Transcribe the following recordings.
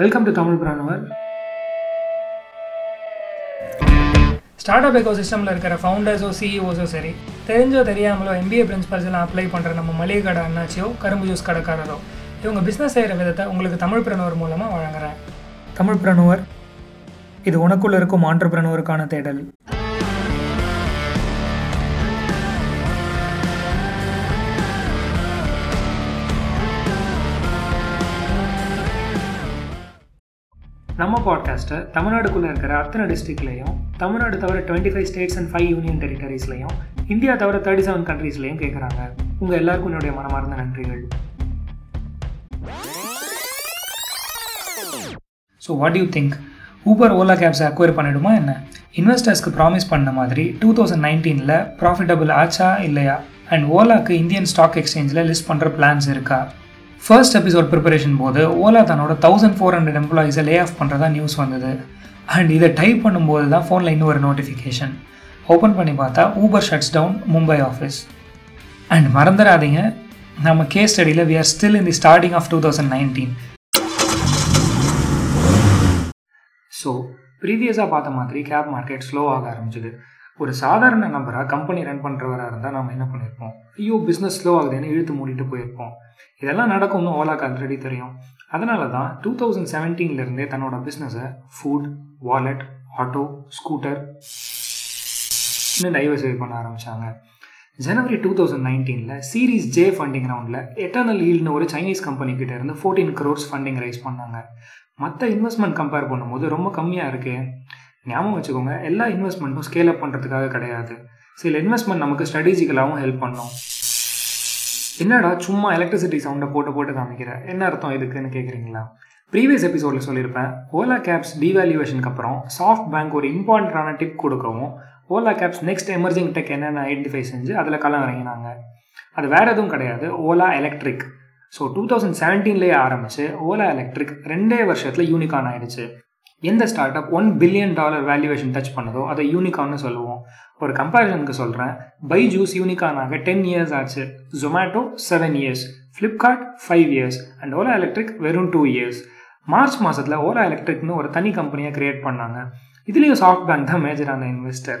Welcome to Tamil பிராணுவர் start அப் echo சிஸ்டமில் இருக்கிற ஃபவுண்டர்ஸோ சிஇஓஸோ சரி தெரிஞ்சோ தெரியாமலோ எம்பிஏ பிரின்சிபல்ஸ் எல்லாம் அப்ளை பண்ணுற நம்ம மளிகை கடை அண்ணாச்சியோ கரும்பு ஜூஸ் கடைக்காரரோ இவங்க பிஸ்னஸ் செய்கிற விதத்தை உங்களுக்கு தமிழ் பிரணுவர் மூலமாக வழங்குறேன். தமிழ் பிரணுவர் இது உனக்குள்ள இருக்கும் ஆண்டர்பிரனுவருக்கான தேடல். நம்ம பாட்காஸ்ட்டை தமிழ்நாடுக்குள்ளே இருக்கிற அத்தனை டிஸ்ட்ரிக்ட்லையும் தமிழ்நாடு தவிர twenty five states and five union டெரிட்டரிஸ்லையும் India தவிர தேர்ட்டி செவன் கண்ட்ரீஸ்லையும் கேட்குறாங்க உங்கள் எல்லாருக்கும் என்னுடைய மனமார்ந்த நன்றிகள். So what you think Uber Ola கேப்ஸை acquire பண்ணிடுமா என்ன? இன்வெஸ்டர்ஸ்க்கு ப்ராமிஸ் பண்ண மாதிரி டூ தௌசண்ட் நைன்டீனில் ப்ராஃபிட்டபிள் ஆச்சா இல்லையா? அண்ட் ஓலாக்கு இந்தியன் ஸ்டாக் எக்ஸ்சேஞ்சில் லிஸ்ட் பண்ணுற பிளான்ஸ் இருக்கா? ஃபர்ஸ்ட் எபிசோட் ப்ரிப்பரேஷன் போது ஓலா தன்னோட தௌசண்ட் ஃபோர் ஹண்ட்ரட் எம்ப்ளாயிஸை லே ஆஃப் பண்ணுறதா நியூஸ் வந்தது. அண்ட் இதை டைப் பண்ணும்போது தான் ஃபோனில் இன்னும் ஒரு நோட்டிஃபிகேஷன் ஓப்பன் பண்ணி பார்த்தா Uber shuts down Mumbai office and மறந்துடாதீங்க நம்ம case ஸ்டடியில் we are still in the starting of two thousand nineteen so ப்ரீவியஸாக பார்த்த மாதிரி கேப் மார்க்கெட் ஸ்லோ ஆக ஆரம்பிச்சது. ஒரு சாதாரண நபராக கம்பெனி ரன் பண்ணுறவராக இருந்தால் நம்ம என்ன பண்ணியிருப்போம் ஐயோ பிஸ்னஸ் ஸ்லோ ஆகுதுன்னு இழுத்து மூடிட்டு போயிருப்போம். இதெல்லாம் நடக்கும்னு ஓலாக்கு ஆல்ரெடி தெரியும். அதனால தான் டூ தௌசண்ட் செவன்டீன்லேருந்தே தன்னோட பிஸ்னஸை ஃபுட் வாலெட் ஆட்டோ ஸ்கூட்டர் இன்னும் டைவர்சிஃபை பண்ண ஆரம்பித்தாங்க ஜனவரி டூ தௌசண்ட் நைன்டீனில் சீரீஸ் ஜே ஃபண்டிங் ரவுண்டில் எட்டர்னல் ஈல்டுன்னு ஒரு சைனீஸ் கம்பெனி கிட்ட இருந்து ஃபோர்டீன் க்ரோர்ஸ் ஃபண்டிங் ரைஸ் பண்ணாங்க. மற்ற இன்வெஸ்ட்மெண்ட் கம்பேர் பண்ணும்போது ரொம்ப கம்மியாக இருக்குது ஞாபகம் வச்சுக்கோங்க எல்லா இன்வெஸ்ட்மெண்ட்டும் ஸ்கேல் அப் பண்ணுறதுக்காக கிடையாது. சில இன்வெஸ்ட்மெண்ட் நமக்கு ஸ்ட்ராட்டஜிக்கலாகவும் ஹெல்ப் பண்ணும். என்னடா சும்மா எலக்ட்ரிசிட்டி சவுண்டை போட்டு போட்டு காமிக்கிற? என்ன அர்த்தம் இதுக்குன்னு கேட்குறீங்களா ப்ரீவியஸ் எபிசோடில் சொல்லியிருப்பேன் ஓலா கேப்ஸ் டிவேல்யூவேஷனுக்கு அப்புறம் சாஃப்ட் பேங்க் ஒரு இம்பார்ட்டண்டான டிப் கொடுக்கவும் Ola cabs next emerging tech என்னென்ன ஐடென்டிஃபை செஞ்சு அதில் களம் இறங்கினாங்க. அது வேறு எதுவும் கிடையாது Ola electric so two thousand செவன்டீன்லேயே ஆரம்பிச்சு ஓலா எலக்ட்ரிக் ரெண்டே வருஷத்தில் யூனிகான் ஆயிடுச்சு. எந்த start up one billion dollar valuation touch பண்ணதோ அதை யூனிகான்னு சொல்லுவோம். ஒரு கம்பேரிசனுக்கு சொல்கிறேன் பைஜூஸ் யூனிகானாக டென் இயர்ஸ் ஆச்சு. Zomato seven years Flipkart five years and Ola electric வெறும் டூ இயர்ஸ் மார்ச் மாதத்தில் ஓலா எலக்ட்ரிக்னு ஒரு தனி கம்பெனியை கிரியேட் பண்ணாங்க. இதுலேயும் சாஃப்ட் பேங்க் தான் மேஜரான இன்வெஸ்டர்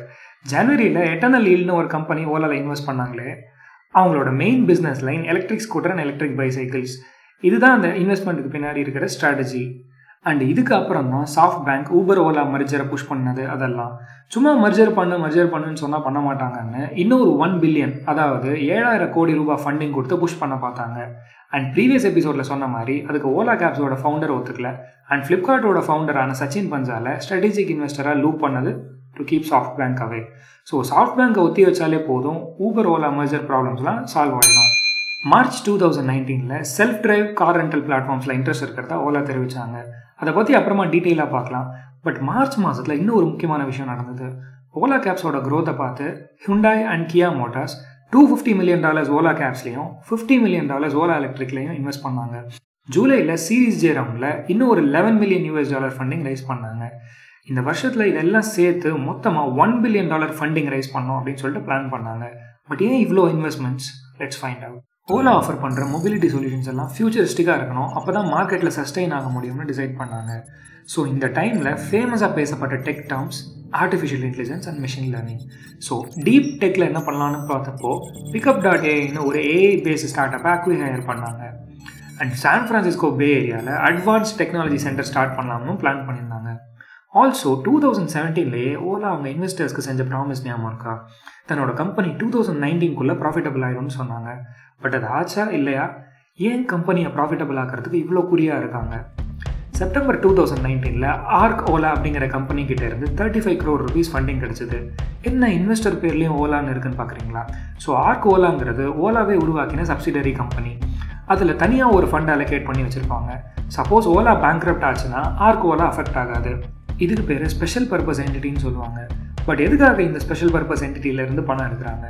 ஜனவரியில் எட்டர்னல் ஈல்னு ஒரு கம்பெனி ஓலாவில் இன்வெஸ்ட் பண்ணாங்களே. அவங்களோட main business line electric scooter and electric bicycles இதுதான் அந்த இன்வெஸ்ட்மெண்ட்டுக்கு பின்னாடி இருக்கிற ஸ்ட்ராட்டஜி அண்ட் இதுக்கு அப்புறம் தான் சாஃப்ட் பேங்க் ஊபர் ஓலா மர்ஜரை புஷ் பண்ணது அதெல்லாம். சும்மா மர்ஜர் பண்ணு மர்ஜர் பண்ணுன்னு சொன்னால் பண்ண மாட்டாங்கன்னு இன்னொரு ஒன் பில்லியன் அதாவது ஏழாயிரம் கோடி ரூபாய் ஃபண்டிங் கொடுத்து புஷ் பண்ண பார்த்தாங்க. அண்ட் ப்ரீவியஸ் எபிசோடில் சொன்ன மாதிரி அதுக்கு ஓலா கேப்ஸோட ஃபவுண்டர் ஒத்துக்கல. அண்ட் ஃப்ளிப்கார்ட்டோட ஃபவுண்டரான சச்சின் பஞ்சால ஸ்ட்ராட்டஜிக் இன்வெஸ்டராக லூப் பண்ணது to keep SoftBank away so soft பேங்க்கை ஒத்தி வச்சாலே போதும் ஊபர் ஓலா மர்ஜர் ப்ராப்ளம்ஸ்லாம் சால்வ் ஆகிடும் மார்ச் டூ தௌசண்ட் நைன்டீனில் செல்ஃப் டிரைவ் கார் ரெண்டல் பிளாட்ஃபார்ம்ஸில் இன்ட்ரெஸ்ட் இருக்கிறதா ஓலா தெரிவித்தாங்க அதை பற்றி அப்புறமா டீட்டெயிலாக பார்க்கலாம். பட் மார்ச் மாதத்தில் இன்னும் ஒரு முக்கியமான விஷயம் நடந்தது. ஓலா கேப்ஸோட க்ரோத்தை பார்த்து Hyundai and Kia Motors two fifty million dollars Ola கேப்ஸ்லையும் fifty million dollars Ola எலக்ட்ரிக்லையும் இன்வெஸ்ட் பண்ணாங்க. ஜூலையில் சீரீஸ் ஜே ரவுண்டில் இன்னும் ஒரு eleven million US dollar funding raise பண்ணாங்க. இந்த வருஷத்தில் இதெல்லாம் சேர்த்து மொத்தமாக one billion dollar funding raise பண்ணோம் அப்படின்னு சொல்லிட்டு பிளான் பண்ணாங்க. பட் ஏன் இவ்வளோ investments let's find out Ola offer பண்ணுற மொபிலிட்டி சொல்யூஷன்ஸ் எல்லாம் ஃபியூச்சரிஸ்டிக்காக இருக்கணும். அப்போ தான் மார்க்கெட்டில் சஸ்டெயின் ஆக முடியும்னு டிசைட் பண்ணாங்க. ஸோ இந்த டைமில் ஃபேமஸாக பேசப்பட்ட tech terms artificial intelligence and machine learning so deep டெக்கில் என்ன பண்ணலான்னு பார்த்தப்போ பிக்கப் டாட் ஏன்னு ஒரு AI base start up acquihire பண்ணாங்க. அண்ட் சான் ஃப்ரான்சிஸ்கோ பே ஏரியாவில் அட்வான்ஸ் டெக்னாலஜி சென்டர் ஸ்டார்ட் பண்ணலாம்னு பிளான் பண்ணியிருந்தாங்க ஆல்சோ டூ தௌசண்ட் செவன்டீன்லேயே ஓலா அவங்க இன்வெஸ்டர்ஸ்க்கு செஞ்ச ப்ராமிஸ் ஞாபகம் இருக்கா? தன்னோட கம்பெனி டூ தௌசண்ட் நைன்டீன்குள்ளே ப்ராஃபிட்டபிள் ஆயிரும்னு சொன்னாங்க. பட் அது ஆச்சா? இல்லையா? ஏன் கம்பெனியை ப்ராஃபிட்டபிள் ஆக்கிறதுக்கு இவ்வளோ குறியாக இருக்காங்க? செப்டம்பர் டூ தௌசண்ட் நைன்டீனில் ஆர்க் ஓலா அப்படிங்கிற கம்பெனி கிட்ட இருந்து thirty five crore rupees funding கிடச்சிது. என்ன இன்வெஸ்டர் பேர்லேயும் ஓலான்னு இருக்குன்னு பார்க்குறீங்களா ஸோ ஆர்க் ஓலாங்கிறது ஓலாவே உருவாக்கின சப்சிடரி கம்பெனி அதில் தனியாக ஒரு ஃபண்ட் அலோகேட் பண்ணி வச்சுருப்பாங்க. சப்போஸ் ஓலா பேங்க்ரப்ட் ஆச்சுன்னா ஆர்க் ஓலா அஃபெக்ட் ஆகாது. இதுக்கு பேர் ஸ்பெஷல் பர்பஸ் என்டிட்டின்னு சொல்லுவாங்க. பட் எதுக்காக இந்த ஸ்பெஷல் பர்பஸ் என்டிட்டியிலேருந்து பணம் எடுக்கிறாங்க?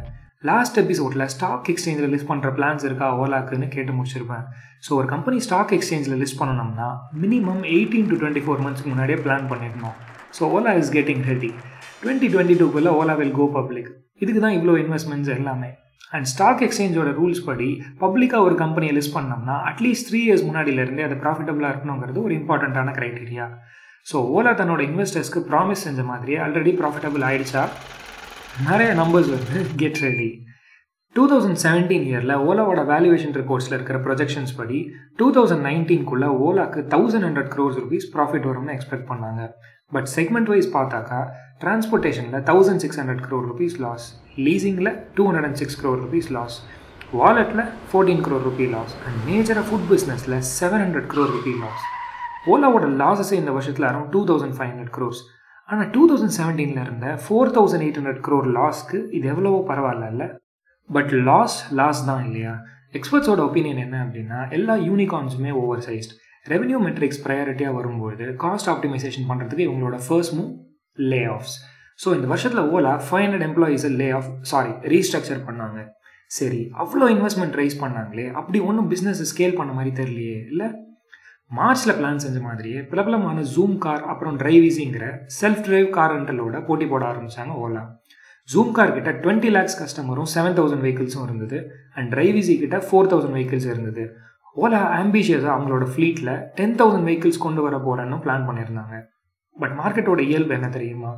லாஸ்ட் எபிசோடில் ஸ்டாக் எக்ஸ்சேஞ்சில் லிஸ்ட் பண்ணுற பிளான்ஸ் இருக்கா ஓலாக்குன்னு கேட்டு முடிச்சிருப்பேன். ஸோ ஒரு கம்பெனி ஸ்டாக் எக்ஸ்சேஞ்சில் லிஸ்ட் பண்ணணும்னா minimum eighteen to twenty four மந்த்ஸ்க்கு முன்னாடியே பிளான் பண்ணிடணும். So Ola is getting ready twenty twenty டூக்குள்ளே Ola will go public இதுக்கு தான் இவ்வளோ இன்வெஸ்ட்மெண்ட்ஸ் எல்லாமே. அண்ட் ஸ்டாக் எக்ஸ்சேஞ்சோட ரூல்ஸ் படி பப்ளிக்காக ஒரு கம்பெனியை லிஸ்ட் பண்ணோம்னா அட்லீஸ்ட் த்ரீ இயர்ஸ் முன்னாடியிலேருந்தே அது ப்ராஃபிட்டபுளாக இருக்கணுங்கிறது ஒரு இம்பார்ட்டண்ட்டான க்ரைட்டீரியா ஸோ ஓலா தன்னோட இன்வெஸ்டர்ஸ்க்கு ப்ராமிஸ் செஞ்ச மாதிரியே ஆல்ரெடி ப்ராஃபிட்டபிள் ஆயிடுச்சா? நிறைய நம்பர்ஸ் வந்து get ready two thousand seventeen இயரில் ஓலாவோட வேல்யூவேஷன் ரிப்போர்ட்ஸில் இருக்கிற ப்ரொஜெக்ஷன்ஸ் படி டூ தௌசண்ட் நைன்டீன்குள்ளே ஓலாக்கு thousand hundred crores rupees profit வரும்னு எக்ஸ்பெக்ட் பண்ணாங்க. பட் செக்மெண்ட் வைஸ் பார்த்தாக்கா டிரான்ஸ்போர்ட்டேஷனில் thousand six hundred crore rupees loss லீசிங்கில் two hundred and six crore rupees loss வாலெட்டில் fourteen crore rupee loss and மேஜராக food பிஸ்னஸில் seven hundred crore rupee loss ஓலாவோட லாஸஸே இந்த வருஷத்தில் around two thousand five hundred crores ஆனால் two thousand செவன்டீனில் இருந்த four thousand eight hundred crore லாஸ்க்கு இது எவ்வளவோ பரவாயில்ல பட் லாஸ் லாஸ் தான் இல்லையா? எக்ஸ்பர்ட்ஸோட ஒப்பீனியன் என்ன அப்படின்னா எல்லா யூனிகார்ன்ஸுமே ஓவர் சைஸ்ட் ரெவன்யூ மெட்ரிக்ஸ் ப்ரையாரிட்டியாக வரும்போது காஸ்ட் ஆப்டிமைசேஷன் பண்ணுறதுக்கு இவங்களோட first move lay offs so இந்த வருஷத்தில் ஓலா ஃபைவ் ஹண்ட்ரட் எம்ப்ளாயீஸை லே ஆஃப் சாரி ரீஸ்ட்ரக்சர் பண்ணாங்க. சரி அவ்வளோ இன்வெஸ்ட்மெண்ட் ரைஸ் பண்ணாங்களே அப்படி ஒன்றும் பிஸ்னஸ் ஸ்கேல் பண்ண மாதிரி தெரியலையே இல்லை? மார்ச்சில் பிளான் செஞ்ச மாதிரியே பிரபலமான ஜூம் கார் அப்புறம் டிரைவிஸிங்கிற செல்ஃப் டிரைவ் கார் ரெண்டலோட போட்டி போட ஆரம்பித்தாங்க ஓலா ஜூம் கார் கிட்ட டுவெண்ட்டி லேக்ஸ் கஸ்டமரும் செவன் தௌசண்ட் வெஹிக்கிள்ஸும் இருந்தது. அண்ட் டிரைவிஸி கிட்ட ஃபோர் தௌசண்ட் வெஹிக்கிள்ஸ் இருந்தது. ஓலா ஆம்பிஷியஸாக அவங்களோட ஃப்ளீட்டில் டென் தௌசண்ட் வெஹிக்கிள்ஸ் கொண்டு வர போகிறேன்னு பிளான் பண்ணியிருந்தாங்க. பட் மார்க்கெட்டோட இயல்பு என்ன தெரியுமா?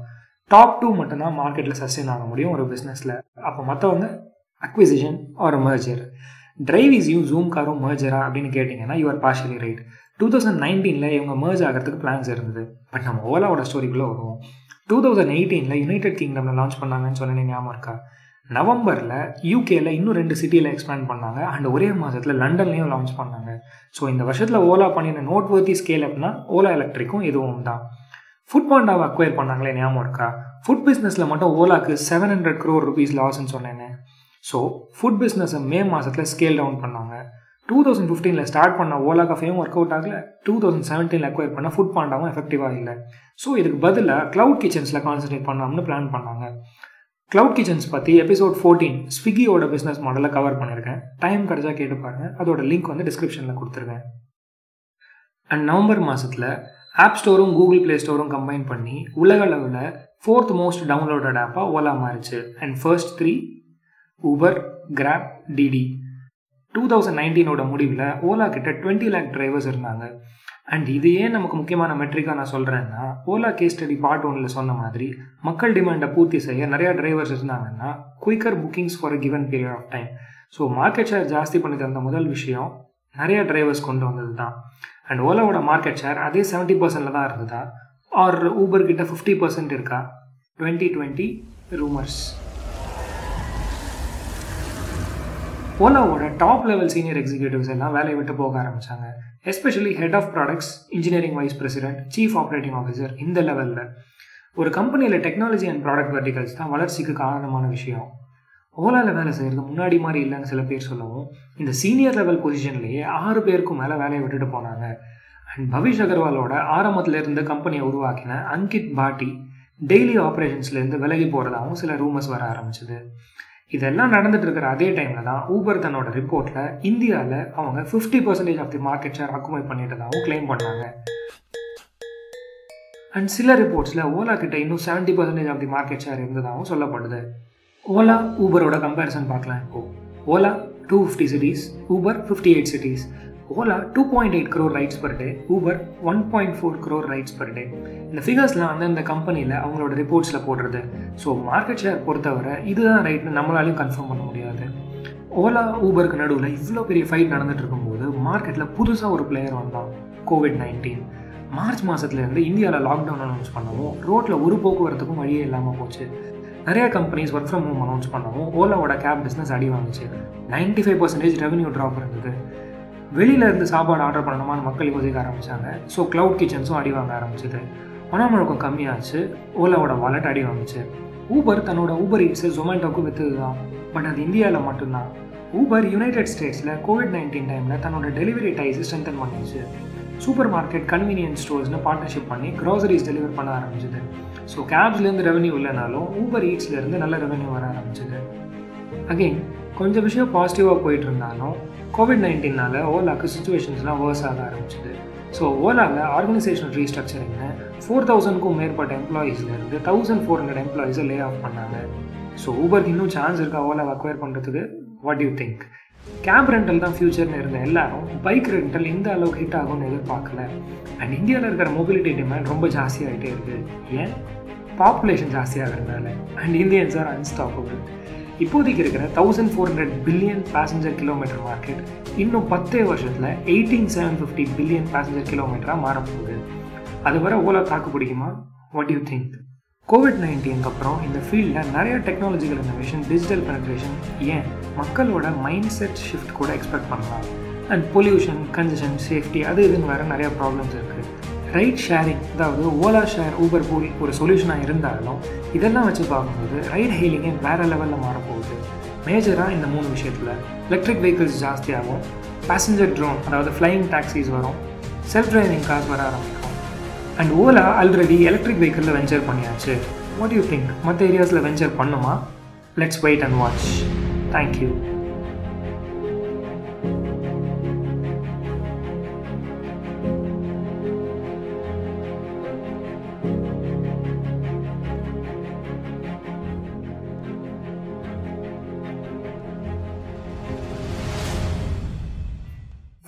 டாப் டூ மட்டும்தான் மார்க்கெட்டில் சஸ்டெயின் ஆக முடியும் ஒரு பிஸ்னஸில் அப்போ மற்றவங்க அக்விசிஷன் ஆர் மர்ஜர் டிரைவிஸையும் ஜூம் காரும் மர்ஜரா அப்படின்னு கேட்டிங்கன்னா your partially right two thousand நைன்டீனில் இவங்க மர்ஜ் ஆகிறதுக்கு பிளான்ஸ் இருந்தது. பட் நம்ம ஓலாவோட ஸ்டோரிக்குள்ளே வருவோம். டூ தௌசண்ட் எயிட்டீனில் யுனைடெட் கிங்டமில் லான்ச் பண்ணாங்கன்னு சொன்னேன் ஞாபகம் இருக்கா? நவம்பரில் யூகேல இன்னும் ரெண்டு சிட்டியில் எக்ஸ்பேண்ட் பண்ணாங்க. அண்ட் ஒரே மாதத்தில் லண்டன்லேயும் லான்ச் பண்ணாங்க. ஸோ இந்த வருஷத்தில் ஓலா பண்ணின நோட் வர்த்தி ஸ்கேல் அப்படின்னா ஓலா எலக்ட்ரிக்கும் இதுவும் தான். ஃபுட் பாண்டாவை அக்வயர் பண்ணாங்களே ஞாபகம் இருக்கா? ஃபுட் பிஸ்னஸில் மட்டும் ஓலாக்கு செவன் ஹண்ட்ரட் க்ரோர் ருபீஸ் லாஸ்ன்னு சொன்னேன். ஸோ ஃபுட் பிஸ்னஸை மே மாதத்தில் ஸ்கேல் டவுன் பண்ணாங்க. டூ தௌசண்ட் ஃபிஃப்டீனில் ஸ்டார்ட் பண்ண ஓலா கஃபேயும் ஒர்க் அவுட் ஆகல. டூ தௌசண்ட் செவன்டீனில் அக்வயர் பண்ண ஃபுட் பாண்டாவும் எஃபெக்டிவாக இல்லை. ஸோ இதுக்கு பதிலாக க்ளவுட் கிச்சன்ஸில் கான்சன்ட்ரேட் பண்ணலாம்னு பிளான் பண்ணாங்க. க்ளவுட் கிச்சன்ஸ் பற்றி எபிசோட் ஃபோர்டீன் ஸ்விக்கியோட பிஸ்னஸ் மாடலை கவர் பண்ணியிருக்கேன் டைம் கிடச்சா கேட்டு பாருங்கள் அதோட லிங்க் வந்து டிஸ்கிரிப்ஷனில் கொடுத்துருக்கேன். அண்ட் நவம்பர் மாதத்தில் ஆப் ஸ்டோரும் கூகுள் ப்ளே ஸ்டோரும் கம்பைன் பண்ணி உலக அளவில் ஃபோர்த் மோஸ்ட் டவுன்லோடட் ஆப்பாக ஓலா மாறிச்சு. And first three Uber Grab Didi two thousand நைன்டீனோட முடிவில் ஓலா கிட்ட டுவெண்ட்டி லேக் டிரைவர்ஸ் இருந்தாங்க. அண்ட் இது ஏன் நமக்கு முக்கியமான மெட்ரிக்காக நான் சொல்கிறேன்னா ஓலா கேஸ் ஸ்டடி பார்ட் ஒன்றில் சொன்ன மாதிரி மக்கள் டிமாண்டை பூர்த்தி செய்ய நிறையா டிரைவர்ஸ் இருந்தாங்கன்னா quicker bookings for a given period of time so market share ஜாஸ்தி பண்ணி தந்த முதல் விஷயம் நிறைய டிரைவர்ஸ் கொண்டு வந்தது தான் அண்ட் ஓலாவோட மார்க்கெட் ஷேர் அதே செவன்ட்டி பர்சன்டில் தான் இருந்ததா? ஆர் ஊபர் கிட்ட ஃபிஃப்டி பர்சன்ட் இருக்கா? டுவெண்ட்டி டுவெண்ட்டி ரூமர்ஸ் ஓலாவோட டாப் லெவல் சீனியர் எக்ஸிக்யூட்டிவ்ஸ் எல்லாம் வேலையை விட்டு போக ஆரம்பித்தாங்க especially head of products engineering vice president chief operating officer இந்த லெவலில் ஒரு கம்பெனியில் டெக்னாலஜி அண்ட் ப்ராடக்ட் வெர்டிகல்ஸ் தான் வளர்ச்சிக்கு காரணமான விஷயம். ஓலாவில் வேலை செய்கிறது முன்னாடி மாதிரி இல்லைன்னு சில பேர் சொல்லவும் இந்த சீனியர் லெவல் பொசிஷன்லேயே ஆறு பேருக்கும் மேலே வேலையை விட்டுட்டு போனாங்க. அண்ட் பவிஷ் அகர்வாலோட ஆரம்பத்தில் இருந்து கம்பெனியை உருவாக்கின அங்கிட் பாட்டி டெய்லி ஆப்ரேஷன்ஸ்லேருந்து விலகி போகிறதாகவும் சில ரூமர்ஸ் வர ஆரம்பிச்சது. இதெல்லாம் நடந்துட்டு இருக்கிற அதே டைமில் தான் ஊபர் தன்னோட ரிப்போர்ட்டில் இந்தியாவில் அவங்க fifty percentage of the market share அக்குமை பண்ணிட்டதாகவும் கிளைம் பண்ணாங்க. அண்ட் சில ரிப்போர்ட்ஸில் ஓலா கிட்ட இன்னும் seventy percentage of the market share இருந்ததாகவும் சொல்லப்படுது. ஓலா ஊபரோட கம்பேரிசன் பார்க்கலாம் இப்போ. Ola two fifty cities Uber fifty eight cities Ola two point eight crore rides per day Uber one point four crore rides per day இந்த ஃபிகர்ஸ்லாம் அந்தந்த கம்பெனியில் அவங்களோட ரிப்போர்ட்ஸில் போடுறது. ஸோ மார்க்கெட் ஷேர் பொறுத்தவரை இதுதான் ரைட்னு நம்மளாலையும் கன்ஃபார்ம் பண்ண முடியாது. ஓலா ஊபருக்கு நடுவில் இவ்வளோ பெரிய ஃபைட் நடந்துட்டு இருக்கும்போது மார்க்கெட்டில் புதுசாக ஒரு பிளேயர் வந்தான். கோவிட் நைன்டீன் மார்ச் மாதத்துலேருந்து இந்தியாவில் லாக்டவுன் அனௌன்ஸ் பண்ணவும் ரோட்டில் ஒரு போக்குவரத்துக்கும் வழியே இல்லாமல் போச்சு. நிறைய companies work from home announce பண்ணவும் ஓலாவோட கேப் பிஸ்னஸ் அடி வாங்குச்சு. Ninety five percentage revenue drop இருந்தது. வெளியில இருந்து சாப்பாடு ஆர்டர் பண்ணணுமான்னு மக்கள் யோசிக்க ஆரம்பிச்சாங்க. ஸோ க்ளவுட் கிச்சன்ஸும் அடி வாங்க ஆரம்பிச்சது. பணமுழக்கம் கம்மியாச்சு. ஓலாவோட வாலெட் அடி வாங்குச்சு. ஊபர் தன்னோட ஊபர் ஈட்ஸு ஜொமேட்டோக்கு விற்றுது தான் பட் அது இந்தியாவில் மட்டும்தான். ஊபர் யுனைடெட் ஸ்டேட்ஸில் கோவிட் நைன்டீன் டைமில் தன்னோட டெலிவரி டைஸை ஸ்ட்ரென்தன் பண்ணிச்சு. சூப்பர் மார்க்கெட் கன்வீனியன்ஸ் ஸ்டோர்ஸ்னு பார்ட்னர்ஷிப் பண்ணி க்ராசரிஸ் டெலிவர் பண்ண ஆரம்பிச்சது. ஸோ கேப்ஸ்லேருந்து ரெவன்யூ இல்லைனாலும் ஊபர் ஈட்ஸ்லேருந்து நல்ல ரெவன்யூ வர ஆரம்பிச்சது. அகெயின் கொஞ்சம் விஷயம் பாசிட்டிவாக போயிட்டு இருந்தாலும் கோவிட் நைன்டீனால் ஓலாக்கு சுச்சுவேஷன்ஸ்லாம் வேர்ஸ் ஆக ஆரம்பிச்சிது. ஸோ ஓலாவில் ஆர்கனைசேஷன் ரீஸ்ட்ரக்சரிங்னு ஃபோர் தௌசண்ட்க்கும் மேற்பட்ட எம்ப்ளாயீஸ்லேருந்து தௌசண்ட் ஃபோர் ஹண்ட்ரட் எம்ப்ளாயீஸை லே ஆஃப் பண்ணாங்க. ஸோ ஊபருக்கு இன்னும் சான்ஸ் இருக்கா ஓலாவை அக்வயர் பண்ணுறதுக்கு what you think cab rental தான் ஃபியூச்சர்னு இருந்த எல்லாரும் பைக் ரெண்டல் இந்த அளவுக்கு ஹிட் ஆகும்னு எதிர்பார்க்கல. அண்ட் இந்தியாவில் இருக்கிற மொபிலிட்டி டிமாண்ட் ரொம்ப ஜாஸ்தியாகிட்டே இருக்குது ஏன்? பாப்புலேஷன் ஜாஸ்தியாகிறதுனால. அண்ட் இந்தியன்ஸ் ஆர் அன்ஸ்டாப்பபிள் இப்போதைக்கு இருக்கிற thousand four hundred billion passenger kilometre market இன்னும் பத்தே வருஷத்தில் eighteen seven fifty billion passenger கிலோமீட்டராக மாறப்போகுது. அது வர ஓலா தாக்கு பிடிக்குமா? வாட் யூ திங்க் கோவிட் நைன்டீனுக்கு அப்புறம் இந்த ஃபீல்டில் நிறைய டெக்னாலஜிக்கல் இன்னோவேஷன் டிஜிட்டல் பெனட்ரேஷன் ஏன் மக்களோட மைண்ட் செட் ஷிஃப்ட் கூட எக்ஸ்பெக்ட் பண்ணலாம். அண்ட் பொல்யூஷன் கன்ஜஷன் சேஃப்டி அது இதுன்னு வேறு நிறைய ப்ராப்ளம்ஸ் இருக்குது ரைட் ஷேரிங் அதாவது ஓலா ஷேர் ஊபர் பூல் ஒரு சொல்யூஷனாக இருந்தாலும் இதெல்லாம் வச்சு பார்க்கும்போது ரைட் ஹெயிலிங்கே வேறு லெவலில் மாறப்போகுது? மேஜராக இந்த மூணு விஷயத்தில் எலக்ட்ரிக் வெஹிக்கிள்ஸ் ஜாஸ்தியாகும் பேசஞ்சர் ட்ரோன் அதாவது ஃப்ளையிங் டாக்ஸிஸ் வரும் செல்ஃப் டிரைவிங் கார்ஸ் வர ஆரம்பிக்கும். அண்ட் ஓலா ஆல்ரெடி எலக்ட்ரிக் வெஹிக்கிளில் வெஞ்சர் பண்ணியாச்சு. வாட் யூ திங்க் மற்ற ஏரியாஸில் வெஞ்சர் பண்ணுமா? Let's wait and watch thank you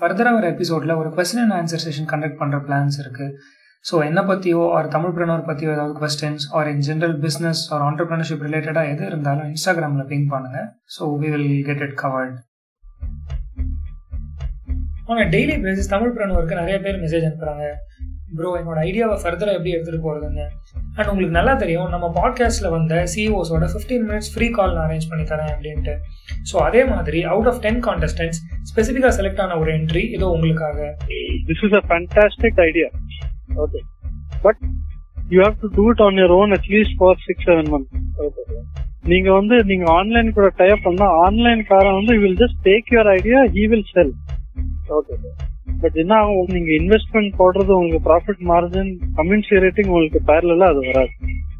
ஃபர்தராக ஒரு எபிசோடில் ஒரு question and answer session conduct பண்ணுற பிளான்ஸ் இருக்குது ஸோ என்னை பற்றியோ ஆர் தமிழ் பிரனர் பற்றியோ ஏதாவது questions or in general business or entrepreneurship ரிலேட்டடாக எது இருந்தாலும் இன்ஸ்டாகிராமில் பிங் பண்ணுங்கள் so we will get it covered ஆனால் டெய்லி பேசிஸ் தமிழ் பிரனவருக்கு நிறைய பேர் மெசேஜ் அனுப்புகிறாங்க ப்ரோ என்னோட ஐடியாவை ஃபர்தராக எப்படி எடுத்துகிட்டு போகிறதுங்க அண்ட் உங்களுக்கு நல்லா தெரியும் நம்ம பாட்காஸ்ட்டில் வந்த சிஓஸோட ஃபிஃப்டீன் மினிட்ஸ் ஃப்ரீ கால் நான் அரேஞ்ச் பண்ணி தரேன் அப்படின்ட்டு. ஸோ அதே மாதிரி அவுட் ஆஃப் டென் கான்டெஸ்டன்ஸ் ஸ்பெசிஃபிக்காக செலக்ட் ஆன ஒரு என்ட்ரி இதோ உங்களுக்காக. This is a fantastic idea okay but you have to do it on your own at least for six seven month நீங்க வந்து நீங்க ஆன்லைன் கூட டைப் பண்ணா ஆன்லைன் காரன் வந்து will just take your idea he will sell okay but என்ன ஆகும்? நீங்க இன்வெஸ்ட்மெண்ட் போடுறது உங்களுக்கு ப்ராஃபிட் மார்ஜின் கமின்சேரேட்டிங் உங்களுக்கு பேரலா அது வராது.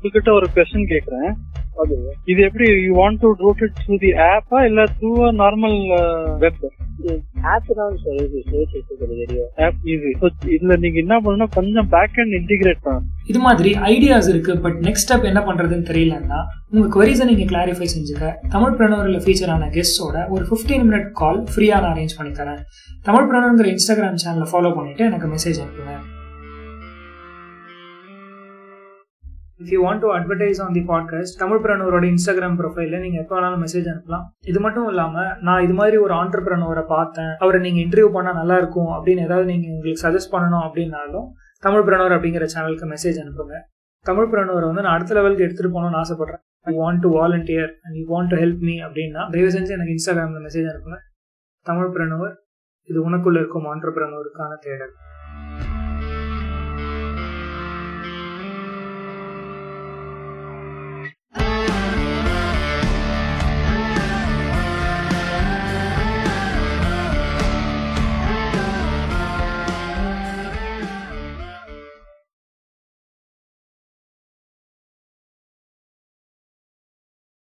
உங்ககிட்ட ஒரு கொஸ்டின் கேக்குறேன். இது எப்படி you want to route it through the ஆப்பா இல்ல த்ரூ நார்மல் வெப் இதுல நீங்க என்ன பண்ணணும் கொஞ்சம் பேக் அண்ட் இன்டிகிரேட் பண்ணணும். இது மாதிரி ஐடியாஸ் இருக்கு பட் நெக்ஸ்ட் ஸ்டெப் என்ன பண்றதுன்னு தெரியலன்னா உங்க queries-அ நீங்க கிளாரிஃபை செஞ்சுக்க தமிழ் பிரனவரில் ஃபீச்சர் ஆன கெஸ்டோட ஒரு 15 மினிட் கால் ஃப்ரீயா நான் அரேஞ்ச் பண்ணி தரேன் தமிழ் பிரனவருங்கிற இன்ஸ்டாகிராம் சேனலை ஃபாலோ பண்ணிட்டு எனக்கு மெசேஜ் அனுப்புங்க. If you want to advertise on the podcast Tamil பிரனவரோட இன்ஸ்டாகிராம் ப்ரொஃபைல நீங்க எப்போ வேணாலும் மெசேஜ் அனுப்பலாம். இது மட்டும் இல்லாம நான் இது மாதிரி ஒரு ஆண்டர்பிரனவரை பார்த்தேன். அவரை நீங்க இன்டர்வியூ பண்ணா நல்லா இருக்கும் அப்படின்னு ஏதாவது நீங்க உங்களுக்கு சஜஸ்ட் பண்ணணும் அப்படின்னாலும் தமிழ் பிரனவர் அப்படிங்கிற சேனலுக்கு மெசேஜ் அனுப்புங்க. தமிழ் பிரனவர் வந்து நான் அடுத்த லெவலுக்கு எடுத்துட்டு போகணும்னு ஆசைப்படுறேன். I want to volunteer and you want to help me அப்படின்னா தயவு செஞ்சு எனக்கு இன்ஸ்டாகிராமில் மெசேஜ் அனுப்புங்க. தமிழ் பிரனவர் இது உனக்குள்ள இருக்கும் ஆண்டர்பிரனவருக்கான தேடல்.